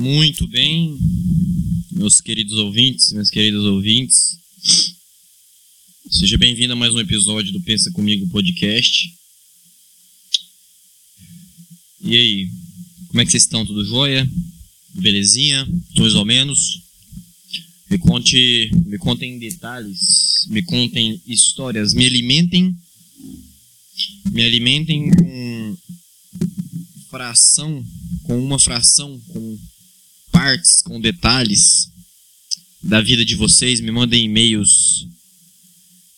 Muito bem, meus queridos ouvintes, minhas queridas ouvintes. Seja bem-vindo a mais um episódio do Pensa Comigo podcast. E aí, como é que vocês estão? Tudo jóia? Belezinha? Mais ou menos? Me conte, me contem detalhes, me contem histórias, me alimentem, me alimentem com fração, com uma fração, com partes, com detalhes da vida de vocês, me mandem e-mails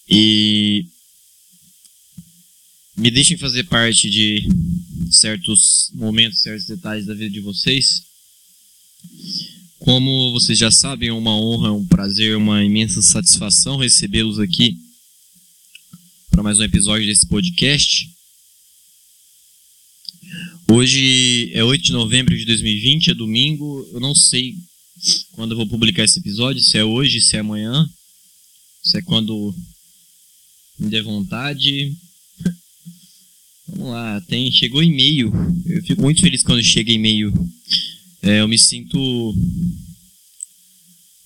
e me deixem fazer parte de certos momentos, certos detalhes da vida de vocês. Como vocês já sabem, é uma honra, um prazer, uma imensa satisfação recebê-los aqui para mais um episódio desse podcast. Hoje é 8 de novembro de 2020, é domingo. Eu não sei quando eu vou publicar esse episódio, se é hoje, se é amanhã, se é quando me der vontade. Vamos lá, tem, chegou e-mail. Eu fico muito feliz quando chega e-mail é, eu me sinto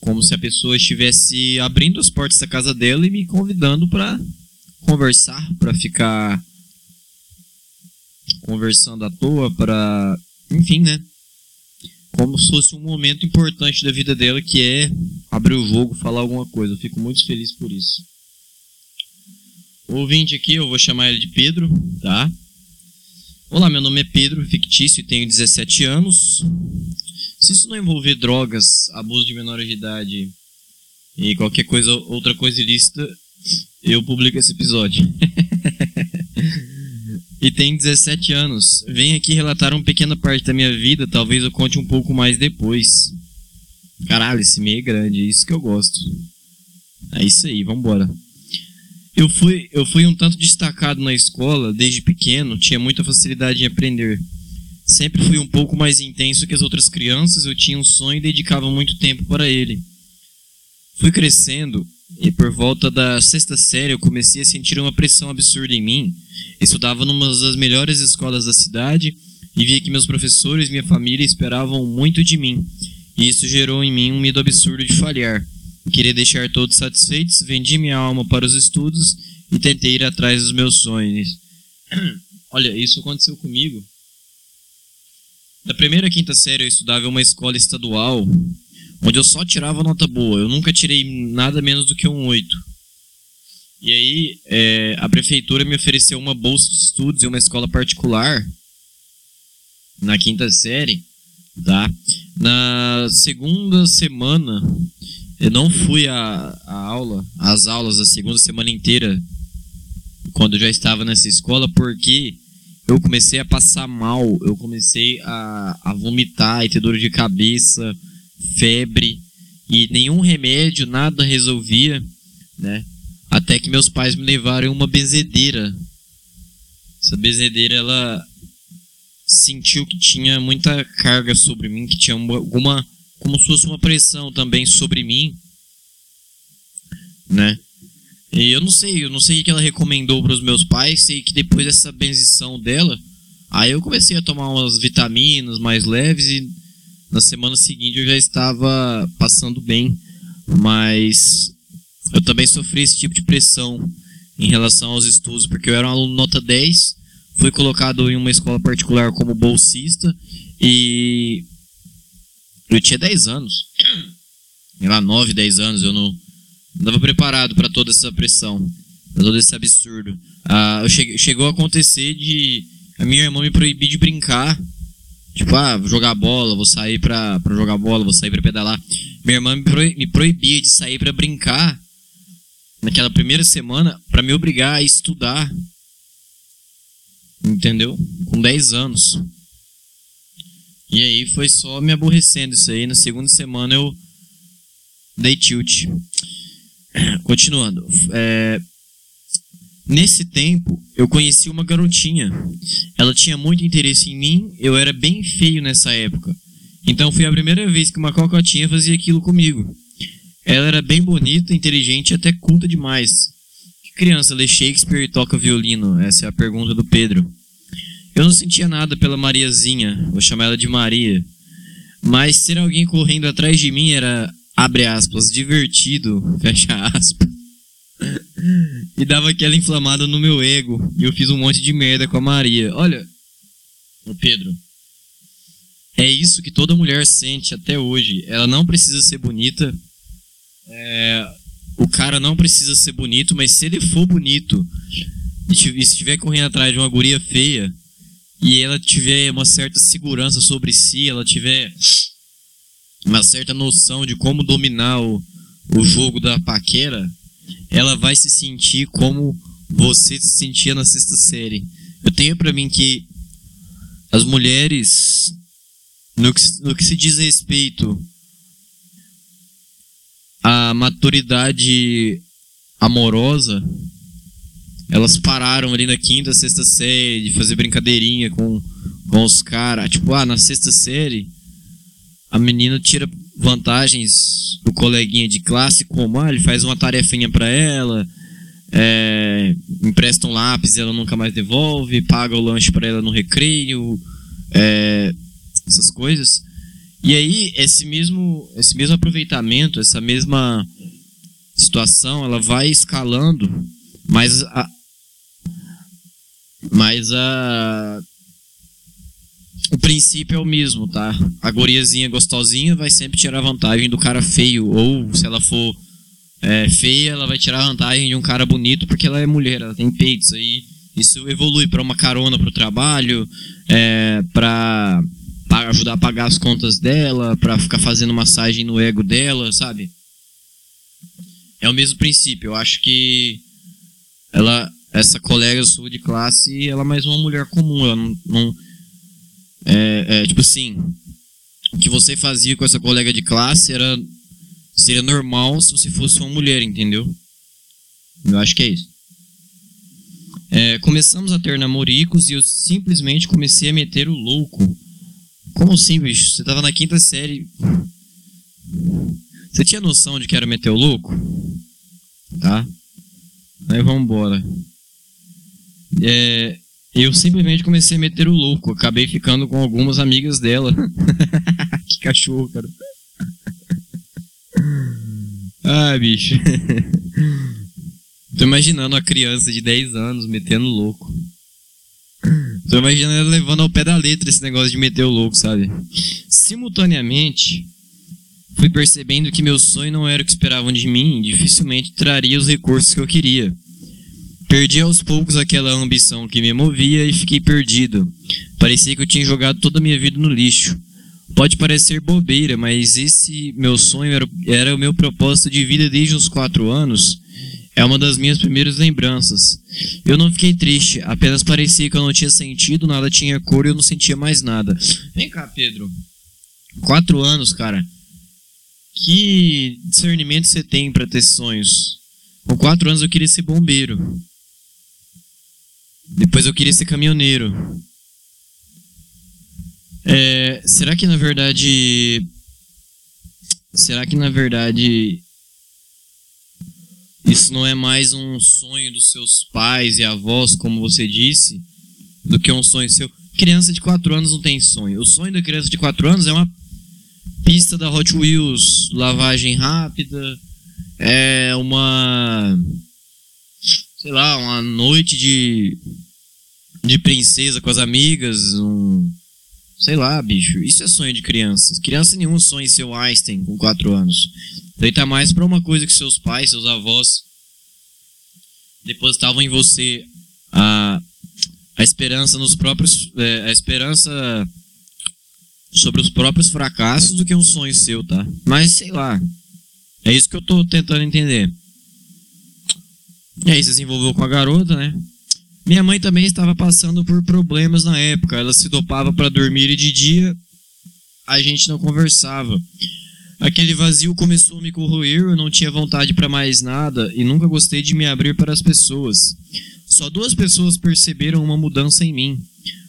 como se a pessoa estivesse abrindo as portas da casa dela e me convidando para conversar, para ficar conversando à toa, para, enfim, né? Como se fosse um momento importante da vida dela que é abrir o jogo, falar alguma coisa. Eu fico muito feliz por isso. O ouvinte aqui, eu vou chamar ele de Pedro, tá? Olá, meu nome é Pedro, fictício e tenho 17 anos. Se isso não envolver drogas, abuso de menores de idade e qualquer coisa, outra coisa ilícita, eu publico esse episódio. e tenho 17 anos. Venho aqui relatar uma pequena parte da minha vida, talvez eu conte um pouco mais depois. Caralho, esse meio é grande, é isso que eu gosto. É isso aí, vambora. Eu fui, eu fui um tanto destacado na escola desde pequeno, tinha muita facilidade em aprender. Sempre fui um pouco mais intenso que as outras crianças, eu tinha um sonho e dedicava muito tempo para ele. Fui crescendo e por volta da sexta série eu comecei a sentir uma pressão absurda em mim. Estudava numa das melhores escolas da cidade e via que meus professores e minha família esperavam muito de mim. E isso gerou em mim um medo absurdo de falhar. Queria deixar todos satisfeitos, vendi minha alma para os estudos e tentei ir atrás dos meus sonhos. Olha, isso aconteceu comigo. Da primeira à quinta série eu estudava em uma escola estadual, onde eu só tirava nota boa. Eu nunca tirei nada menos do que um 8. E aí, é, a prefeitura me ofereceu uma bolsa de estudos em uma escola particular na quinta série, tá? Na segunda semana eu não fui à aula, às aulas a segunda semana inteira, quando eu já estava nessa escola, porque eu comecei a passar mal, eu comecei a, a vomitar e ter dor de cabeça, febre, e nenhum remédio, nada resolvia, né? Até que meus pais me levaram uma benzedeira. Essa benzedeira, ela sentiu que tinha muita carga sobre mim, que tinha uma, alguma como se fosse uma pressão também sobre mim, né? E eu não sei, eu não sei o que ela recomendou para os meus pais, sei que depois dessa benzição dela, aí eu comecei a tomar umas vitaminas mais leves e na semana seguinte eu já estava passando bem, mas eu também sofri esse tipo de pressão em relação aos estudos, porque eu era um aluno nota 10, fui colocado em uma escola particular como bolsista e eu tinha 10 anos. Sei lá, 9, 10 anos. Eu não estava preparado para toda essa pressão, para todo esse absurdo. Ah, cheguei, chegou a acontecer de a minha irmã me proibir de brincar. Tipo, ah, vou jogar bola, vou sair pra, pra jogar bola, vou sair pra pedalar. Minha irmã me, proibia de sair pra brincar naquela primeira semana para me obrigar a estudar. Entendeu? Com 10 anos. E aí foi só me aborrecendo isso aí. Na segunda semana eu dei tilt. Continuando. É, nesse tempo, eu conheci uma garotinha. Ela tinha muito interesse em mim. Eu era bem feio nessa época. Então foi a primeira vez que uma cocotinha fazia aquilo comigo. Ela era bem bonita, inteligente e até culta demais. Que criança lê Shakespeare e toca violino? Essa é a pergunta do Pedro. Eu não sentia nada pela Mariazinha, vou chamar ela de Maria. Mas ter alguém correndo atrás de mim era, abre aspas, divertido, fecha aspas. E dava aquela inflamada no meu ego. E eu fiz um monte de merda com a Maria. Olha, o Pedro. É isso que toda mulher sente até hoje. Ela não precisa ser bonita. É, o cara não precisa ser bonito, mas se ele for bonito e estiver correndo atrás de uma guria feia e ela tiver uma certa segurança sobre si, ela tiver uma certa noção de como dominar o, o jogo da paquera, ela vai se sentir como você se sentia na sexta série. Eu tenho para mim que as mulheres, no que, no que se diz respeito à maturidade amorosa, elas pararam ali na quinta, sexta série de fazer brincadeirinha com, com os caras. Tipo, ah, na sexta série, a menina tira vantagens do coleguinha de classe, como ah, ele faz uma tarefinha para ela, é, empresta um lápis ela nunca mais devolve, paga o lanche para ela no recreio, é, essas coisas. E aí, esse mesmo, esse mesmo aproveitamento, essa mesma situação, ela vai escalando, mas a, mas a o princípio é o mesmo, tá? A goriazinha gostosinha vai sempre tirar vantagem do cara feio. Ou se ela for é, feia, ela vai tirar vantagem de um cara bonito porque ela é mulher, ela tem peitos. Aí isso evolui para uma carona pro trabalho, é, para ajudar a pagar as contas dela, para ficar fazendo massagem no ego dela, sabe? É o mesmo princípio. Eu acho que ela, essa colega sua de classe, ela é mais uma mulher comum. Ela não, não é, é, tipo assim, o que você fazia com essa colega de classe era seria normal se você fosse uma mulher, entendeu? Eu acho que é isso. É, começamos a ter namoricos e eu simplesmente comecei a meter o louco. Como assim, bicho? Você tava na quinta série. Você tinha noção de que era meter o louco? Tá? Aí vamos embora. É, eu simplesmente comecei a meter o louco. Acabei ficando com algumas amigas dela. que cachorro, cara. ah, bicho. Tô imaginando uma criança de 10 anos metendo louco. Tô imaginando ela levando ao pé da letra esse negócio de meter o louco, sabe? Simultaneamente, fui percebendo que meu sonho não era o que esperavam de mim e dificilmente traria os recursos que eu queria. Perdi aos poucos aquela ambição que me movia e fiquei perdido. Parecia que eu tinha jogado toda a minha vida no lixo. Pode parecer bobeira, mas esse meu sonho era, era o meu propósito de vida desde os quatro anos. É uma das minhas primeiras lembranças. Eu não fiquei triste, apenas parecia que eu não tinha sentido, nada tinha cor e eu não sentia mais nada. Vem cá, Pedro. Quatro anos, cara. Que discernimento você tem para ter sonhos? Com quatro anos eu queria ser bombeiro. Depois eu queria ser caminhoneiro. É, será que na verdade. Será que na verdade. Isso não é mais um sonho dos seus pais e avós, como você disse, do que um sonho seu? Criança de 4 anos não tem sonho. O sonho da criança de 4 anos é uma pista da Hot Wheels, lavagem rápida, é uma sei lá, uma noite de, de princesa com as amigas, um, sei lá, bicho. Isso é sonho de criança. Criança nenhum sonha em ser o Einstein com 4 anos. Daí tá mais pra uma coisa que seus pais, seus avós depositavam em você a, a esperança nos próprios. É, a esperança sobre os próprios fracassos do que um sonho seu, tá? Mas sei lá. É isso que eu tô tentando entender. E aí você se com a garota, né? Minha mãe também estava passando por problemas na época. Ela se dopava para dormir e de dia a gente não conversava. Aquele vazio começou a me corroer, eu não tinha vontade para mais nada e nunca gostei de me abrir para as pessoas. Só duas pessoas perceberam uma mudança em mim.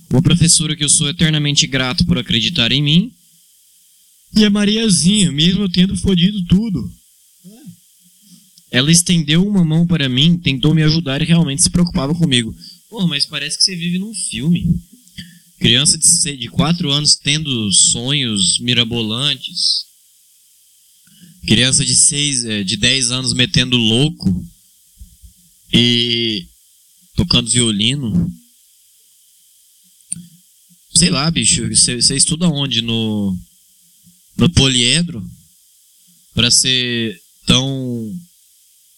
Uma professora que eu sou eternamente grato por acreditar em mim e a Mariazinha, mesmo tendo fodido tudo. Ela estendeu uma mão para mim, tentou me ajudar e realmente se preocupava comigo. Pô, mas parece que você vive num filme. Criança de, de 4 anos tendo sonhos mirabolantes. Criança de 6, é, de 10 anos metendo louco e tocando violino. Sei lá, bicho, você, você estuda onde? No, no poliedro? Para ser tão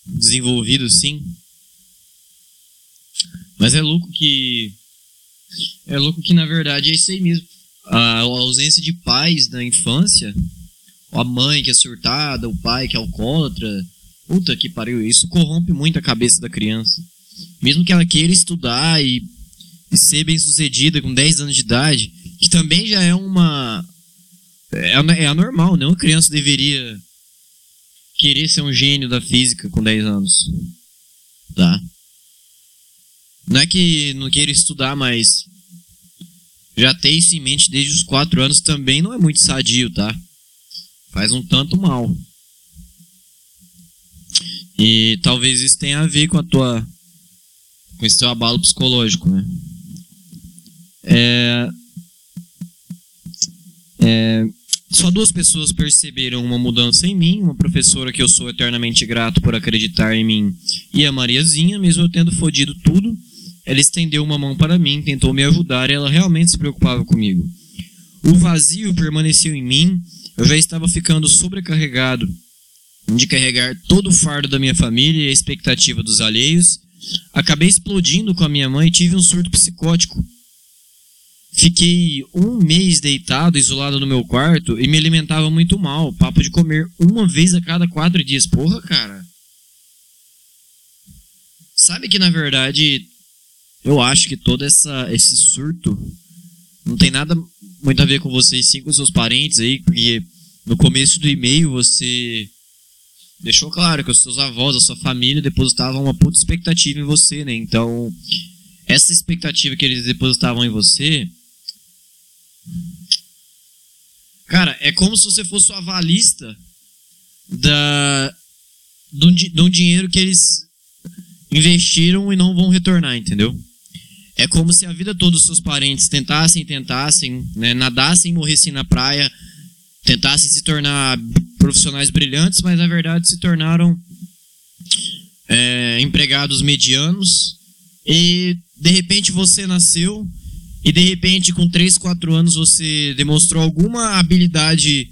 desenvolvido assim? Mas é louco que. É louco que na verdade é isso aí mesmo. A ausência de pais na infância, a mãe que é surtada, o pai que é alcoólatra, puta que pariu, isso corrompe muito a cabeça da criança. Mesmo que ela queira estudar e, e ser bem sucedida com 10 anos de idade, que também já é uma. É, é anormal, né? Uma criança deveria querer ser um gênio da física com 10 anos. Tá? Não é que não queira estudar, mas já ter isso em mente desde os 4 anos também não é muito sadio, tá? Faz um tanto mal. E talvez isso tenha a ver com a tua com esse teu abalo psicológico, né? É, é, só duas pessoas perceberam uma mudança em mim, uma professora que eu sou eternamente grato por acreditar em mim e a Mariazinha, mesmo eu tendo fodido tudo, ela estendeu uma mão para mim, tentou me ajudar e ela realmente se preocupava comigo. O vazio permaneceu em mim, eu já estava ficando sobrecarregado de carregar todo o fardo da minha família e a expectativa dos alheios. Acabei explodindo com a minha mãe e tive um surto psicótico. Fiquei um mês deitado, isolado no meu quarto e me alimentava muito mal. Papo de comer uma vez a cada quatro dias. Porra, cara. Sabe que na verdade eu acho que todo essa, esse surto não tem nada muito a ver com vocês, sim com seus parentes aí, porque no começo do e-mail você deixou claro que os seus avós, a sua família depositavam uma puta expectativa em você, né? Então, essa expectativa que eles depositavam em você. Cara, é como se você fosse o avalista da, de um dinheiro que eles investiram e não vão retornar, entendeu? É como se a vida toda os seus parentes tentassem, tentassem, né, nadassem morressem na praia, tentassem se tornar profissionais brilhantes, mas na verdade se tornaram é, empregados medianos. E de repente você nasceu e de repente com 3, 4 anos você demonstrou alguma habilidade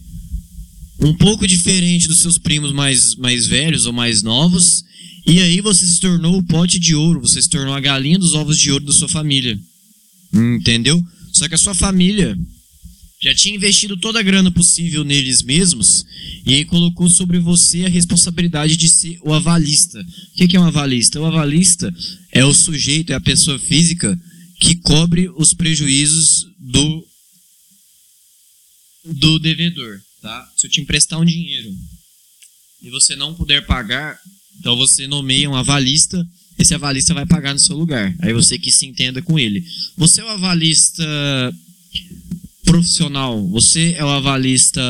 um pouco diferente dos seus primos mais, mais velhos ou mais novos. E aí você se tornou o pote de ouro, você se tornou a galinha dos ovos de ouro da sua família. Entendeu? Só que a sua família já tinha investido toda a grana possível neles mesmos e aí colocou sobre você a responsabilidade de ser o avalista. O que é um avalista? O avalista é o sujeito, é a pessoa física que cobre os prejuízos do do devedor, tá? Se eu te emprestar um dinheiro e você não puder pagar, então você nomeia um avalista, esse avalista vai pagar no seu lugar. Aí você que se entenda com ele. Você é o avalista profissional, você é o avalista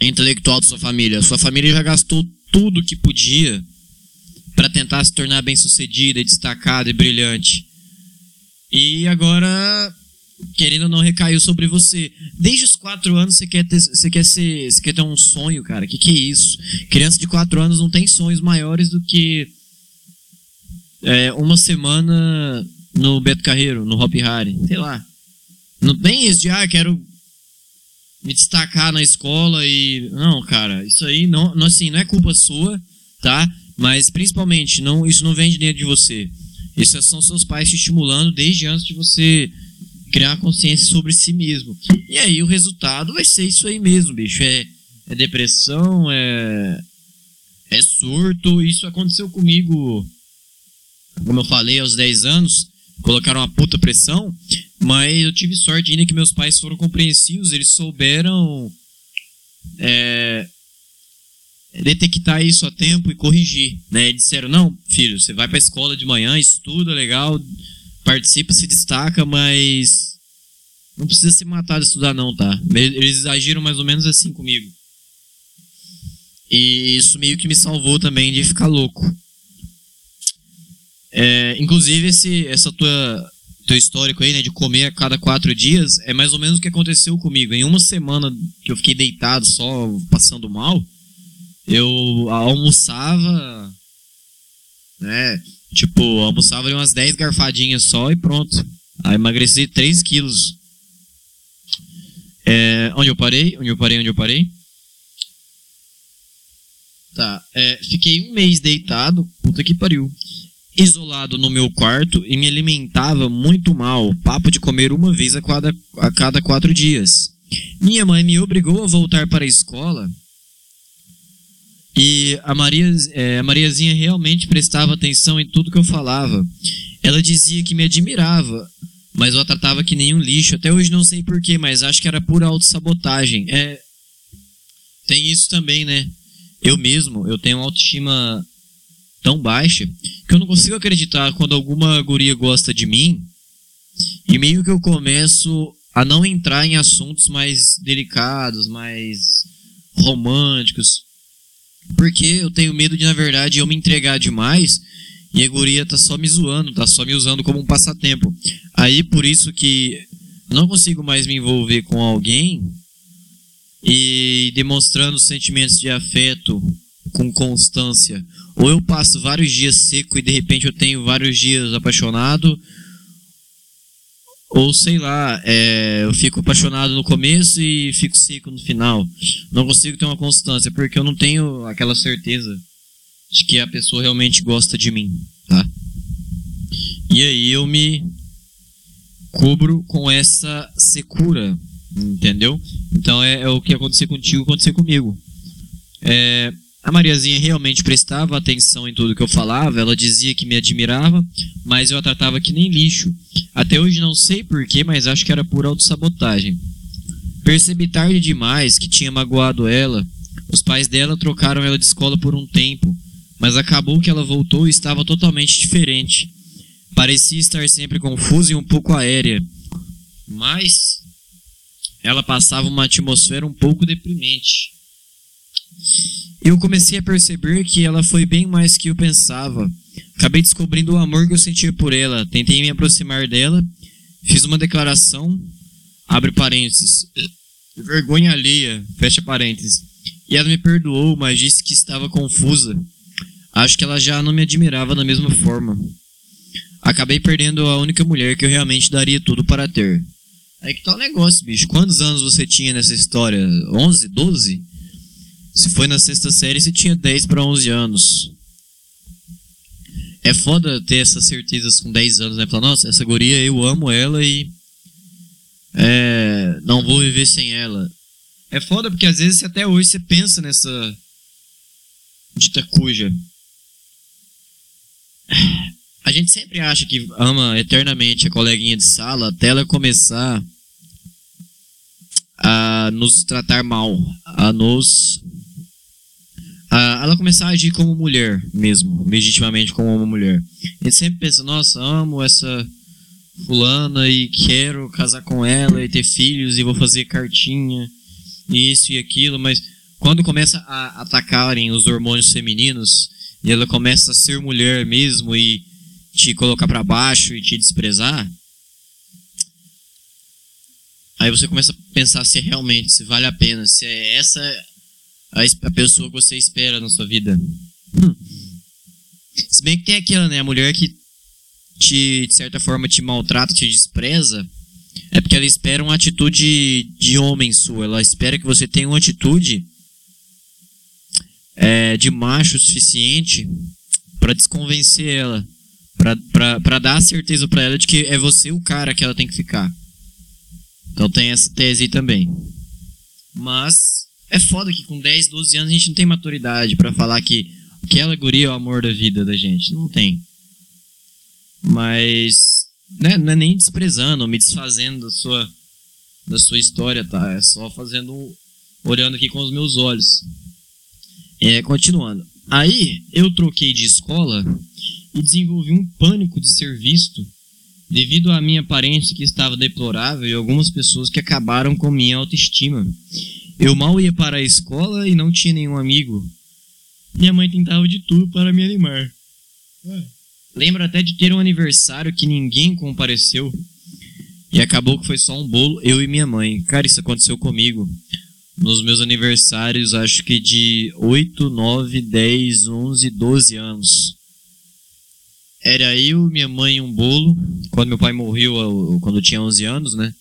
intelectual da sua família. Sua família já gastou tudo que podia para tentar se tornar bem-sucedida, destacada e brilhante. E agora, querendo ou não, recaiu sobre você. Desde os quatro anos você quer ter, você quer ser, você quer ter um sonho, cara. Que que é isso? Criança de quatro anos não tem sonhos maiores do que é, uma semana no Beto Carreiro, no Hop Harry, sei lá. Não tem isso de, ah, quero me destacar na escola e. Não, cara, isso aí não, não, assim, não é culpa sua, tá? Mas principalmente, não, isso não vem de dentro de você. Isso são seus pais te estimulando desde antes de você criar consciência sobre si mesmo. E aí o resultado vai ser isso aí mesmo, bicho. É, é depressão, é, é surto. Isso aconteceu comigo, como eu falei, aos 10 anos. Colocaram uma puta pressão. Mas eu tive sorte ainda que meus pais foram compreensivos, eles souberam é, detectar isso a tempo e corrigir. Né? Eles disseram: não, filho, você vai para a escola de manhã, estuda legal, participa, se destaca, mas não precisa se matar de estudar, não, tá? Eles agiram mais ou menos assim comigo. E isso meio que me salvou também de ficar louco. É, inclusive, esse, essa tua teu histórico aí, né, de comer a cada quatro dias, é mais ou menos o que aconteceu comigo. Em uma semana que eu fiquei deitado só, passando mal, eu almoçava, né, tipo, almoçava umas 10 garfadinhas só e pronto. Aí emagreci 3 quilos. É, onde eu parei? Onde eu parei? Onde eu parei? Tá, é, fiquei um mês deitado, puta que pariu isolado no meu quarto e me alimentava muito mal, papo de comer uma vez a cada, a cada quatro dias. Minha mãe me obrigou a voltar para a escola e a, Maria, é, a Mariazinha realmente prestava atenção em tudo que eu falava. Ela dizia que me admirava, mas eu a tratava que nem um lixo. Até hoje não sei porquê, mas acho que era pura autossabotagem. É, tem isso também, né? Eu mesmo, eu tenho autoestima tão baixa que eu não consigo acreditar quando alguma guria gosta de mim e meio que eu começo a não entrar em assuntos mais delicados, mais românticos, porque eu tenho medo de, na verdade, eu me entregar demais e a guria tá só me zoando, tá só me usando como um passatempo. Aí por isso que não consigo mais me envolver com alguém e demonstrando sentimentos de afeto com constância. Ou eu passo vários dias seco e de repente eu tenho vários dias apaixonado. Ou sei lá, é, eu fico apaixonado no começo e fico seco no final. Não consigo ter uma constância, porque eu não tenho aquela certeza de que a pessoa realmente gosta de mim, tá? E aí eu me cubro com essa secura, entendeu? Então é, é o que aconteceu contigo, aconteceu comigo. É, a Mariazinha realmente prestava atenção em tudo que eu falava, ela dizia que me admirava, mas eu a tratava que nem lixo. Até hoje não sei porquê, mas acho que era por autossabotagem. Percebi tarde demais que tinha magoado ela. Os pais dela trocaram ela de escola por um tempo, mas acabou que ela voltou e estava totalmente diferente. Parecia estar sempre confusa e um pouco aérea. Mas ela passava uma atmosfera um pouco deprimente eu comecei a perceber que ela foi bem mais que eu pensava. Acabei descobrindo o amor que eu sentia por ela. Tentei me aproximar dela, fiz uma declaração, abre parênteses, vergonha alheia, fecha parênteses. E ela me perdoou, mas disse que estava confusa. Acho que ela já não me admirava da mesma forma. Acabei perdendo a única mulher que eu realmente daria tudo para ter. Aí que tá o negócio, bicho. Quantos anos você tinha nessa história? 11? 12? Se foi na sexta série, você tinha 10 para 11 anos. É foda ter essas certezas com 10 anos, né? Falar, nossa, essa guria, eu amo ela e. É, não vou viver sem ela. É foda porque às vezes até hoje você pensa nessa. dita cuja. A gente sempre acha que ama eternamente a coleguinha de sala até ela começar a nos tratar mal, a nos a ela começar a agir como mulher mesmo, legitimamente como uma mulher. Gente sempre pensa, nossa, amo essa fulana e quero casar com ela e ter filhos e vou fazer cartinha, isso e aquilo, mas quando começa a atacarem os hormônios femininos e ela começa a ser mulher mesmo e te colocar para baixo e te desprezar, aí você começa a pensar se realmente se vale a pena, se é essa a, a pessoa que você espera na sua vida. Hum. Se bem que tem aquela, né? A mulher que te, de certa forma, te maltrata, te despreza, é porque ela espera uma atitude de homem sua. Ela espera que você tenha uma atitude é, de macho o suficiente para desconvencer ela. para dar a certeza para ela de que é você o cara que ela tem que ficar. Então tem essa tese aí também. Mas é foda que com 10, 12 anos a gente não tem maturidade para falar que aquela guria é o amor da vida da gente. Não tem. Mas né, não é nem desprezando, me desfazendo da sua, da sua história, tá? É só fazendo. olhando aqui com os meus olhos. É, continuando. Aí eu troquei de escola e desenvolvi um pânico de ser visto devido à minha aparência que estava deplorável e algumas pessoas que acabaram com minha autoestima. Eu mal ia para a escola e não tinha nenhum amigo. Minha mãe tentava de tudo para me animar. lembro até de ter um aniversário que ninguém compareceu. E acabou que foi só um bolo, eu e minha mãe. Cara, isso aconteceu comigo. Nos meus aniversários, acho que de 8, 9, 10, 11, 12 anos. Era eu, minha mãe e um bolo. Quando meu pai morreu, quando eu tinha 11 anos, né?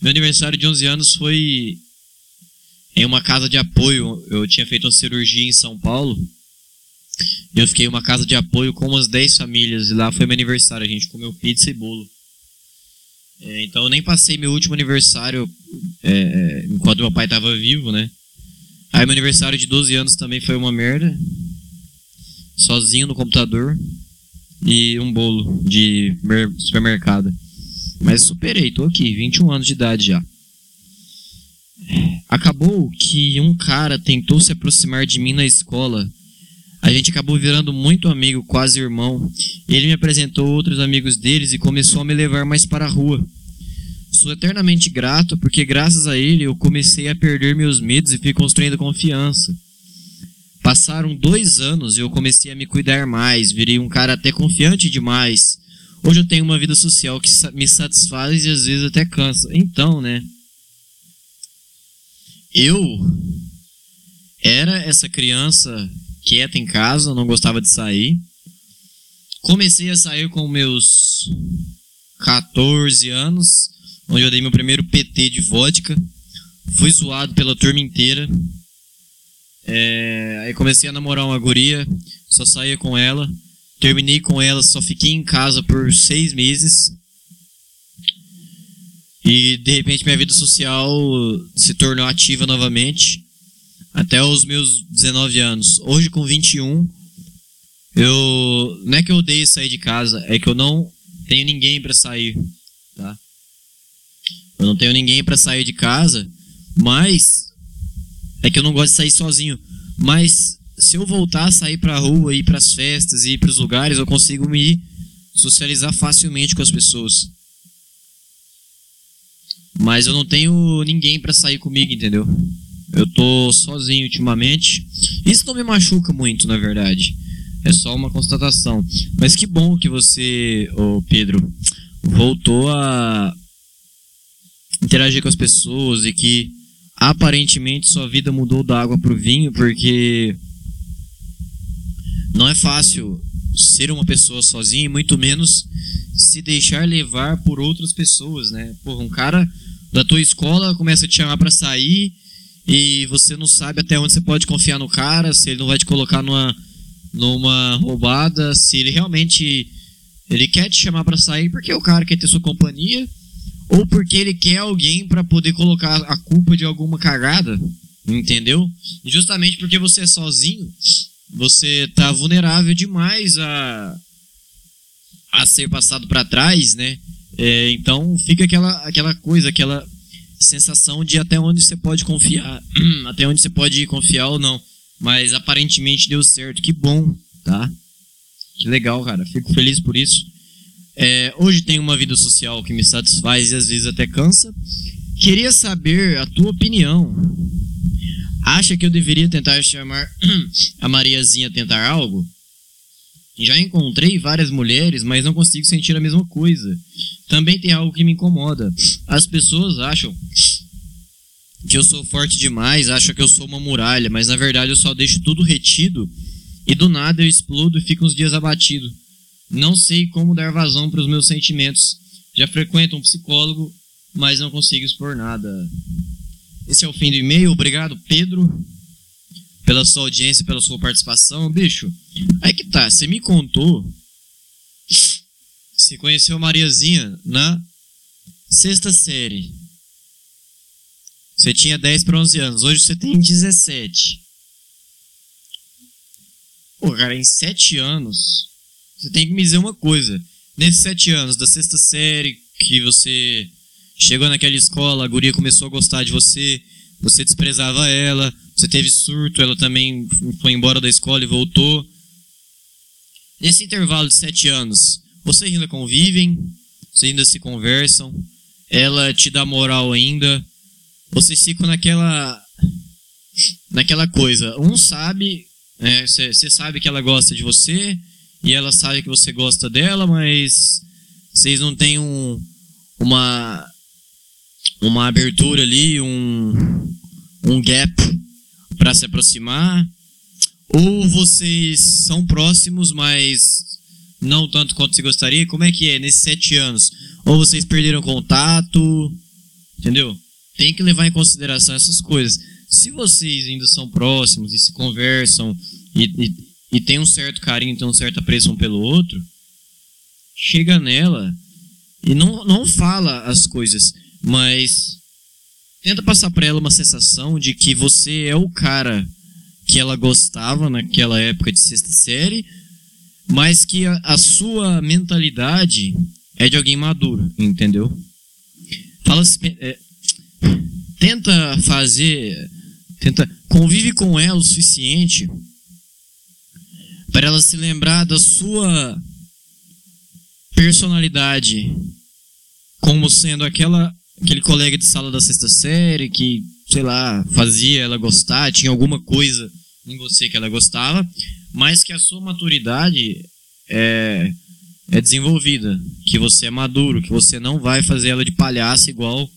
Meu aniversário de 11 anos foi em uma casa de apoio. Eu tinha feito uma cirurgia em São Paulo. Eu fiquei em uma casa de apoio com umas 10 famílias. E lá foi meu aniversário. A gente comeu pizza e bolo. É, então eu nem passei meu último aniversário é enquanto meu pai estava vivo, né? Aí meu aniversário de 12 anos também foi uma merda. Sozinho no computador. E um bolo de supermercado. Mas superei, tô aqui, 21 anos de idade já. Acabou que um cara tentou se aproximar de mim na escola. A gente acabou virando muito amigo, quase irmão. Ele me apresentou outros amigos deles e começou a me levar mais para a rua. Sou eternamente grato porque, graças a ele, eu comecei a perder meus medos e fui construindo confiança. Passaram dois anos e eu comecei a me cuidar mais, virei um cara até confiante demais. Hoje eu tenho uma vida social que me satisfaz e às vezes até cansa. Então, né? Eu era essa criança quieta em casa, não gostava de sair. Comecei a sair com meus 14 anos, onde eu dei meu primeiro PT de vodka. Fui zoado pela turma inteira. É, aí comecei a namorar uma guria, só saía com ela. Terminei com ela, só fiquei em casa por seis meses. E de repente minha vida social se tornou ativa novamente. Até os meus 19 anos. Hoje, com 21, eu. Não é que eu odeio sair de casa, é que eu não tenho ninguém para sair. Tá? Eu não tenho ninguém para sair de casa, mas. É que eu não gosto de sair sozinho. Mas se eu voltar a sair pra rua, ir pras festas, ir pros lugares, eu consigo me socializar facilmente com as pessoas. Mas eu não tenho ninguém para sair comigo, entendeu? Eu tô sozinho ultimamente. Isso não me machuca muito, na verdade. É só uma constatação. Mas que bom que você, ô Pedro, voltou a interagir com as pessoas e que aparentemente sua vida mudou da água pro vinho, porque não é fácil ser uma pessoa sozinha e muito menos se deixar levar por outras pessoas, né? Porra, um cara da tua escola começa a te chamar para sair e você não sabe até onde você pode confiar no cara, se ele não vai te colocar numa numa roubada, se ele realmente ele quer te chamar para sair porque o cara quer ter sua companhia ou porque ele quer alguém para poder colocar a culpa de alguma cagada, entendeu? E justamente porque você é sozinho, você está vulnerável demais a, a ser passado para trás, né? É, então fica aquela, aquela coisa, aquela sensação de até onde você pode confiar, até onde você pode confiar ou não. Mas aparentemente deu certo, que bom, tá? Que legal, cara. Fico feliz por isso. É, hoje tenho uma vida social que me satisfaz e às vezes até cansa. Queria saber a tua opinião Acha que eu deveria tentar chamar a Mariazinha tentar algo? Já encontrei várias mulheres, mas não consigo sentir a mesma coisa. Também tem algo que me incomoda. As pessoas acham que eu sou forte demais, acham que eu sou uma muralha, mas na verdade eu só deixo tudo retido e do nada eu explodo e fico uns dias abatido. Não sei como dar vazão para os meus sentimentos. Já frequento um psicólogo, mas não consigo expor nada. Esse é o fim do e-mail. Obrigado, Pedro, pela sua audiência, pela sua participação. Bicho, aí que tá. Você me contou. Você conheceu a Mariazinha na sexta série. Você tinha 10 para 11 anos. Hoje você tem 17. Pô, cara, em 7 anos, você tem que me dizer uma coisa. Nesses 7 anos da sexta série, que você Chegou naquela escola, a guria começou a gostar de você, você desprezava ela, você teve surto, ela também foi embora da escola e voltou. Nesse intervalo de sete anos, vocês ainda convivem, vocês ainda se conversam, ela te dá moral ainda, vocês ficam naquela naquela coisa. Um sabe, você é, sabe que ela gosta de você e ela sabe que você gosta dela, mas vocês não têm um, uma, uma abertura ali, um, um gap para se aproximar, ou vocês são próximos, mas não tanto quanto você gostaria? Como é que é nesses sete anos? Ou vocês perderam contato? Entendeu? Tem que levar em consideração essas coisas. Se vocês ainda são próximos e se conversam e, e, e tem um certo carinho, tem um certo apreço um pelo outro, chega nela e não, não fala as coisas, mas tenta passar para ela uma sensação de que você é o cara que ela gostava naquela época de sexta série, mas que a, a sua mentalidade é de alguém maduro, entendeu? Fala, é, tenta fazer, tenta convive com ela o suficiente para ela se lembrar da sua personalidade como sendo aquela aquele colega de sala da sexta série que, sei lá, fazia ela gostar, tinha alguma coisa em você que ela gostava, mas que a sua maturidade é, é desenvolvida, que você é maduro, que você não vai fazer ela de palhaço igual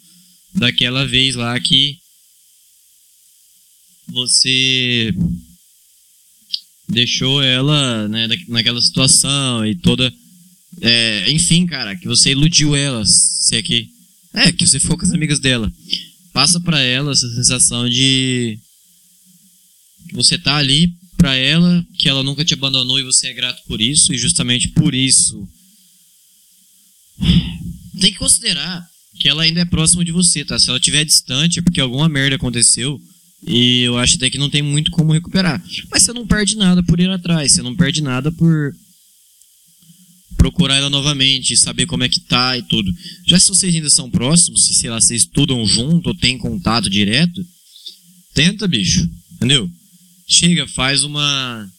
daquela vez lá que você deixou ela né, naquela situação e toda. É, enfim, cara, que você iludiu ela, se é que. É, que você ficou com as amigas dela. Passa para ela essa sensação de. Que você tá ali para ela, que ela nunca te abandonou e você é grato por isso, e justamente por isso. Tem que considerar que ela ainda é próxima de você, tá? Se ela estiver distante é porque alguma merda aconteceu e eu acho até que não tem muito como recuperar. Mas você não perde nada por ir atrás, você não perde nada por procurar ela novamente, saber como é que tá e tudo. Já se vocês ainda são próximos, se sei lá, vocês estudam junto ou têm contato direto, tenta, bicho. Entendeu? Chega, faz uma.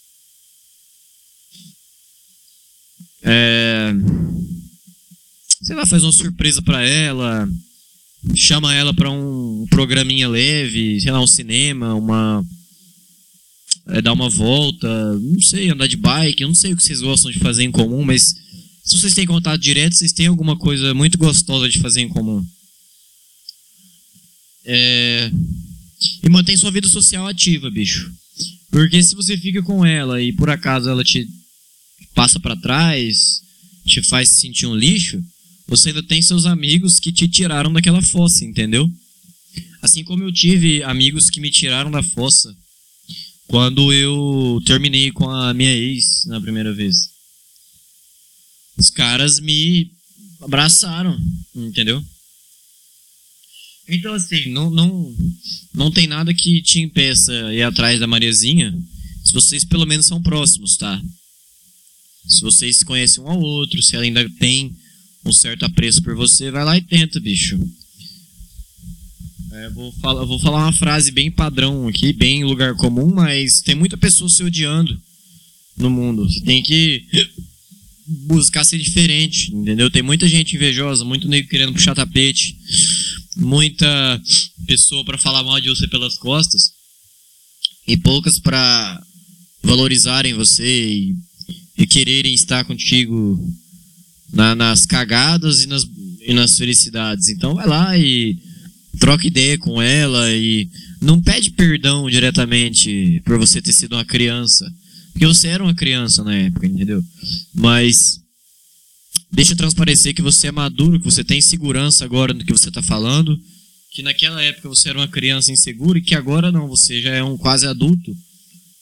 É, sei lá, faz uma surpresa para ela chama ela para um programinha leve, sei lá, um cinema, uma é, dar uma volta, não sei, andar de bike, eu não sei o que vocês gostam de fazer em comum, mas se vocês têm contato direto, vocês têm alguma coisa muito gostosa de fazer em comum. É... E mantém sua vida social ativa, bicho. Porque se você fica com ela e por acaso ela te passa para trás, te faz sentir um lixo, você ainda tem seus amigos que te tiraram daquela fossa, entendeu? Assim como eu tive amigos que me tiraram da fossa quando eu terminei com a minha ex na primeira vez. Os caras me abraçaram, entendeu? Então, assim, não, não, não tem nada que te impeça ir atrás da Mariazinha se vocês pelo menos são próximos, tá? Se vocês se conhecem um ao outro, se ela ainda tem um certo apreço por você, vai lá e tenta, bicho. É, vou, falar, vou falar uma frase bem padrão aqui, bem lugar comum, mas tem muita pessoa se odiando no mundo. Você tem que buscar ser diferente, entendeu? Tem muita gente invejosa, muito nego querendo puxar tapete, muita pessoa para falar mal de você pelas costas e poucas para valorizarem você e, e quererem estar contigo na, nas cagadas e nas, e nas felicidades. Então vai lá e troca ideia com ela e não pede perdão diretamente por você ter sido uma criança. Porque você era uma criança na época, entendeu? Mas deixa transparecer que você é maduro, que você tem segurança agora no que você está falando, que naquela época você era uma criança insegura e que agora não, você já é um quase adulto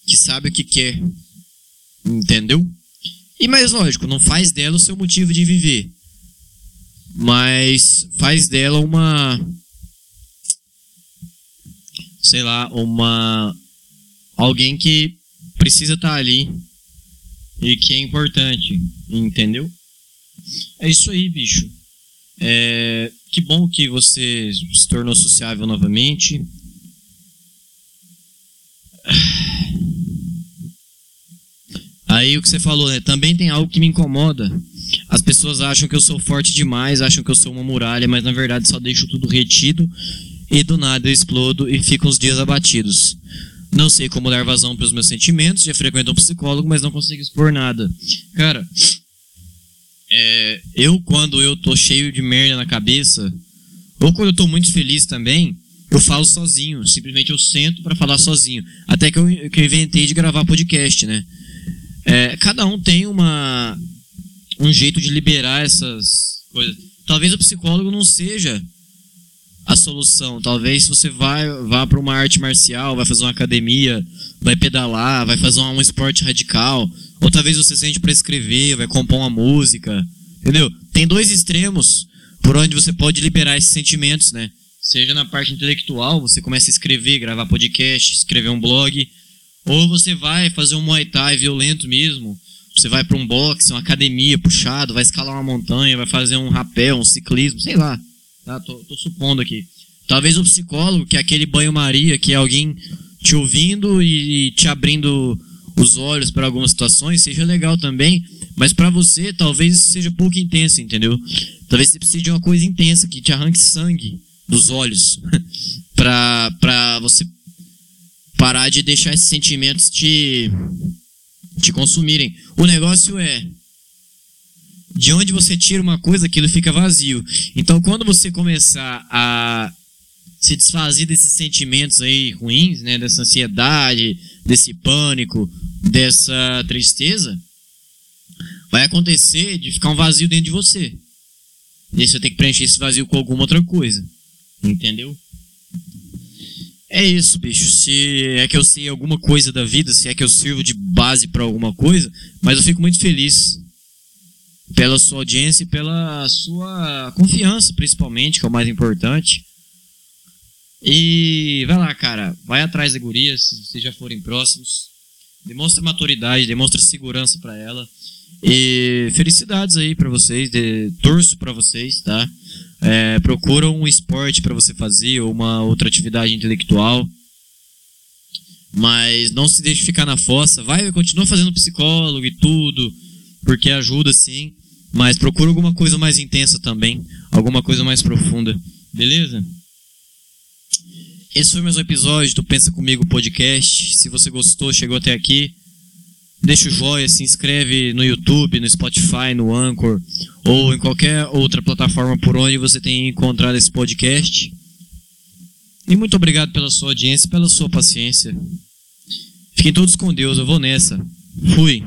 que sabe o que quer. Entendeu? E mais lógico, não faz dela o seu motivo de viver. Mas faz dela uma. Sei lá, uma. Alguém que precisa estar tá ali e que é importante, entendeu? É isso aí, bicho. É, que bom que você se tornou sociável novamente. Aí o que você falou, né? Também tem algo que me incomoda. As pessoas acham que eu sou forte demais, acham que eu sou uma muralha, mas na verdade só deixo tudo retido e do nada eu explodo e fico uns dias abatidos. Não sei como dar vazão para os meus sentimentos, já frequento um psicólogo, mas não consigo expor nada. Cara, é, eu quando eu tô cheio de merda na cabeça, ou quando eu tô muito feliz também, eu falo sozinho. Simplesmente eu sento para falar sozinho. Até que eu, que eu inventei de gravar podcast, né? É, cada um tem uma um jeito de liberar essas coisas. Talvez o psicólogo não seja a solução. Talvez você vai, vá para uma arte marcial, vai fazer uma academia, vai pedalar, vai fazer um, esporte radical. Ou talvez você sente para escrever, vai compor uma música. Entendeu? Tem dois extremos por onde você pode liberar esses sentimentos, né? Seja na parte intelectual, você começa a escrever, gravar podcast, escrever um blog. Ou você vai fazer um Muay Thai violento mesmo. Você vai para um boxe, uma academia puxado, vai escalar uma montanha, vai fazer um rapel, um ciclismo, sei lá. Tá? Tô, tô supondo aqui. Talvez o psicólogo, que é aquele banho-maria, que é alguém te ouvindo e te abrindo os olhos para algumas situações, seja legal também. Mas para você, talvez isso seja pouco intenso, entendeu? Talvez você precise de uma coisa intensa que te arranque sangue dos olhos para você parar de deixar esses sentimentos te, te consumirem. O negócio é de onde você tira uma coisa, aquilo fica vazio. Então, quando você começar a se desfazer desses sentimentos aí ruins, né, dessa ansiedade, desse pânico, dessa tristeza, vai acontecer de ficar um vazio dentro de você. E aí você tem que preencher esse vazio com alguma outra coisa. Entendeu? É isso, bicho. Se é que eu sei alguma coisa da vida, se é que eu sirvo de base para alguma coisa, mas eu fico muito feliz pela sua audiência e pela sua confiança, principalmente, que é o mais importante. E vai lá, cara, vai atrás da guria, se vocês já forem próximos. Demonstra maturidade, demonstra segurança para ela. E felicidades aí para vocês, de, torço para vocês, tá? É, procura um esporte para você fazer ou uma outra atividade intelectual. Mas não se deixe ficar na fossa. Vai, continua fazendo psicólogo e tudo, porque ajuda sim. Mas procura alguma coisa mais intensa também, alguma coisa mais profunda. Beleza? Esse foi mais um episódio do Pensa Comigo Podcast. Se você gostou, chegou até aqui, deixa o joinha, se inscreve no YouTube, no Spotify, no Anchor ou em qualquer outra plataforma por onde você tenha encontrado esse podcast. E muito obrigado pela sua audiência, pela sua paciência. Fiquem todos com Deus, eu vou nessa. Fui.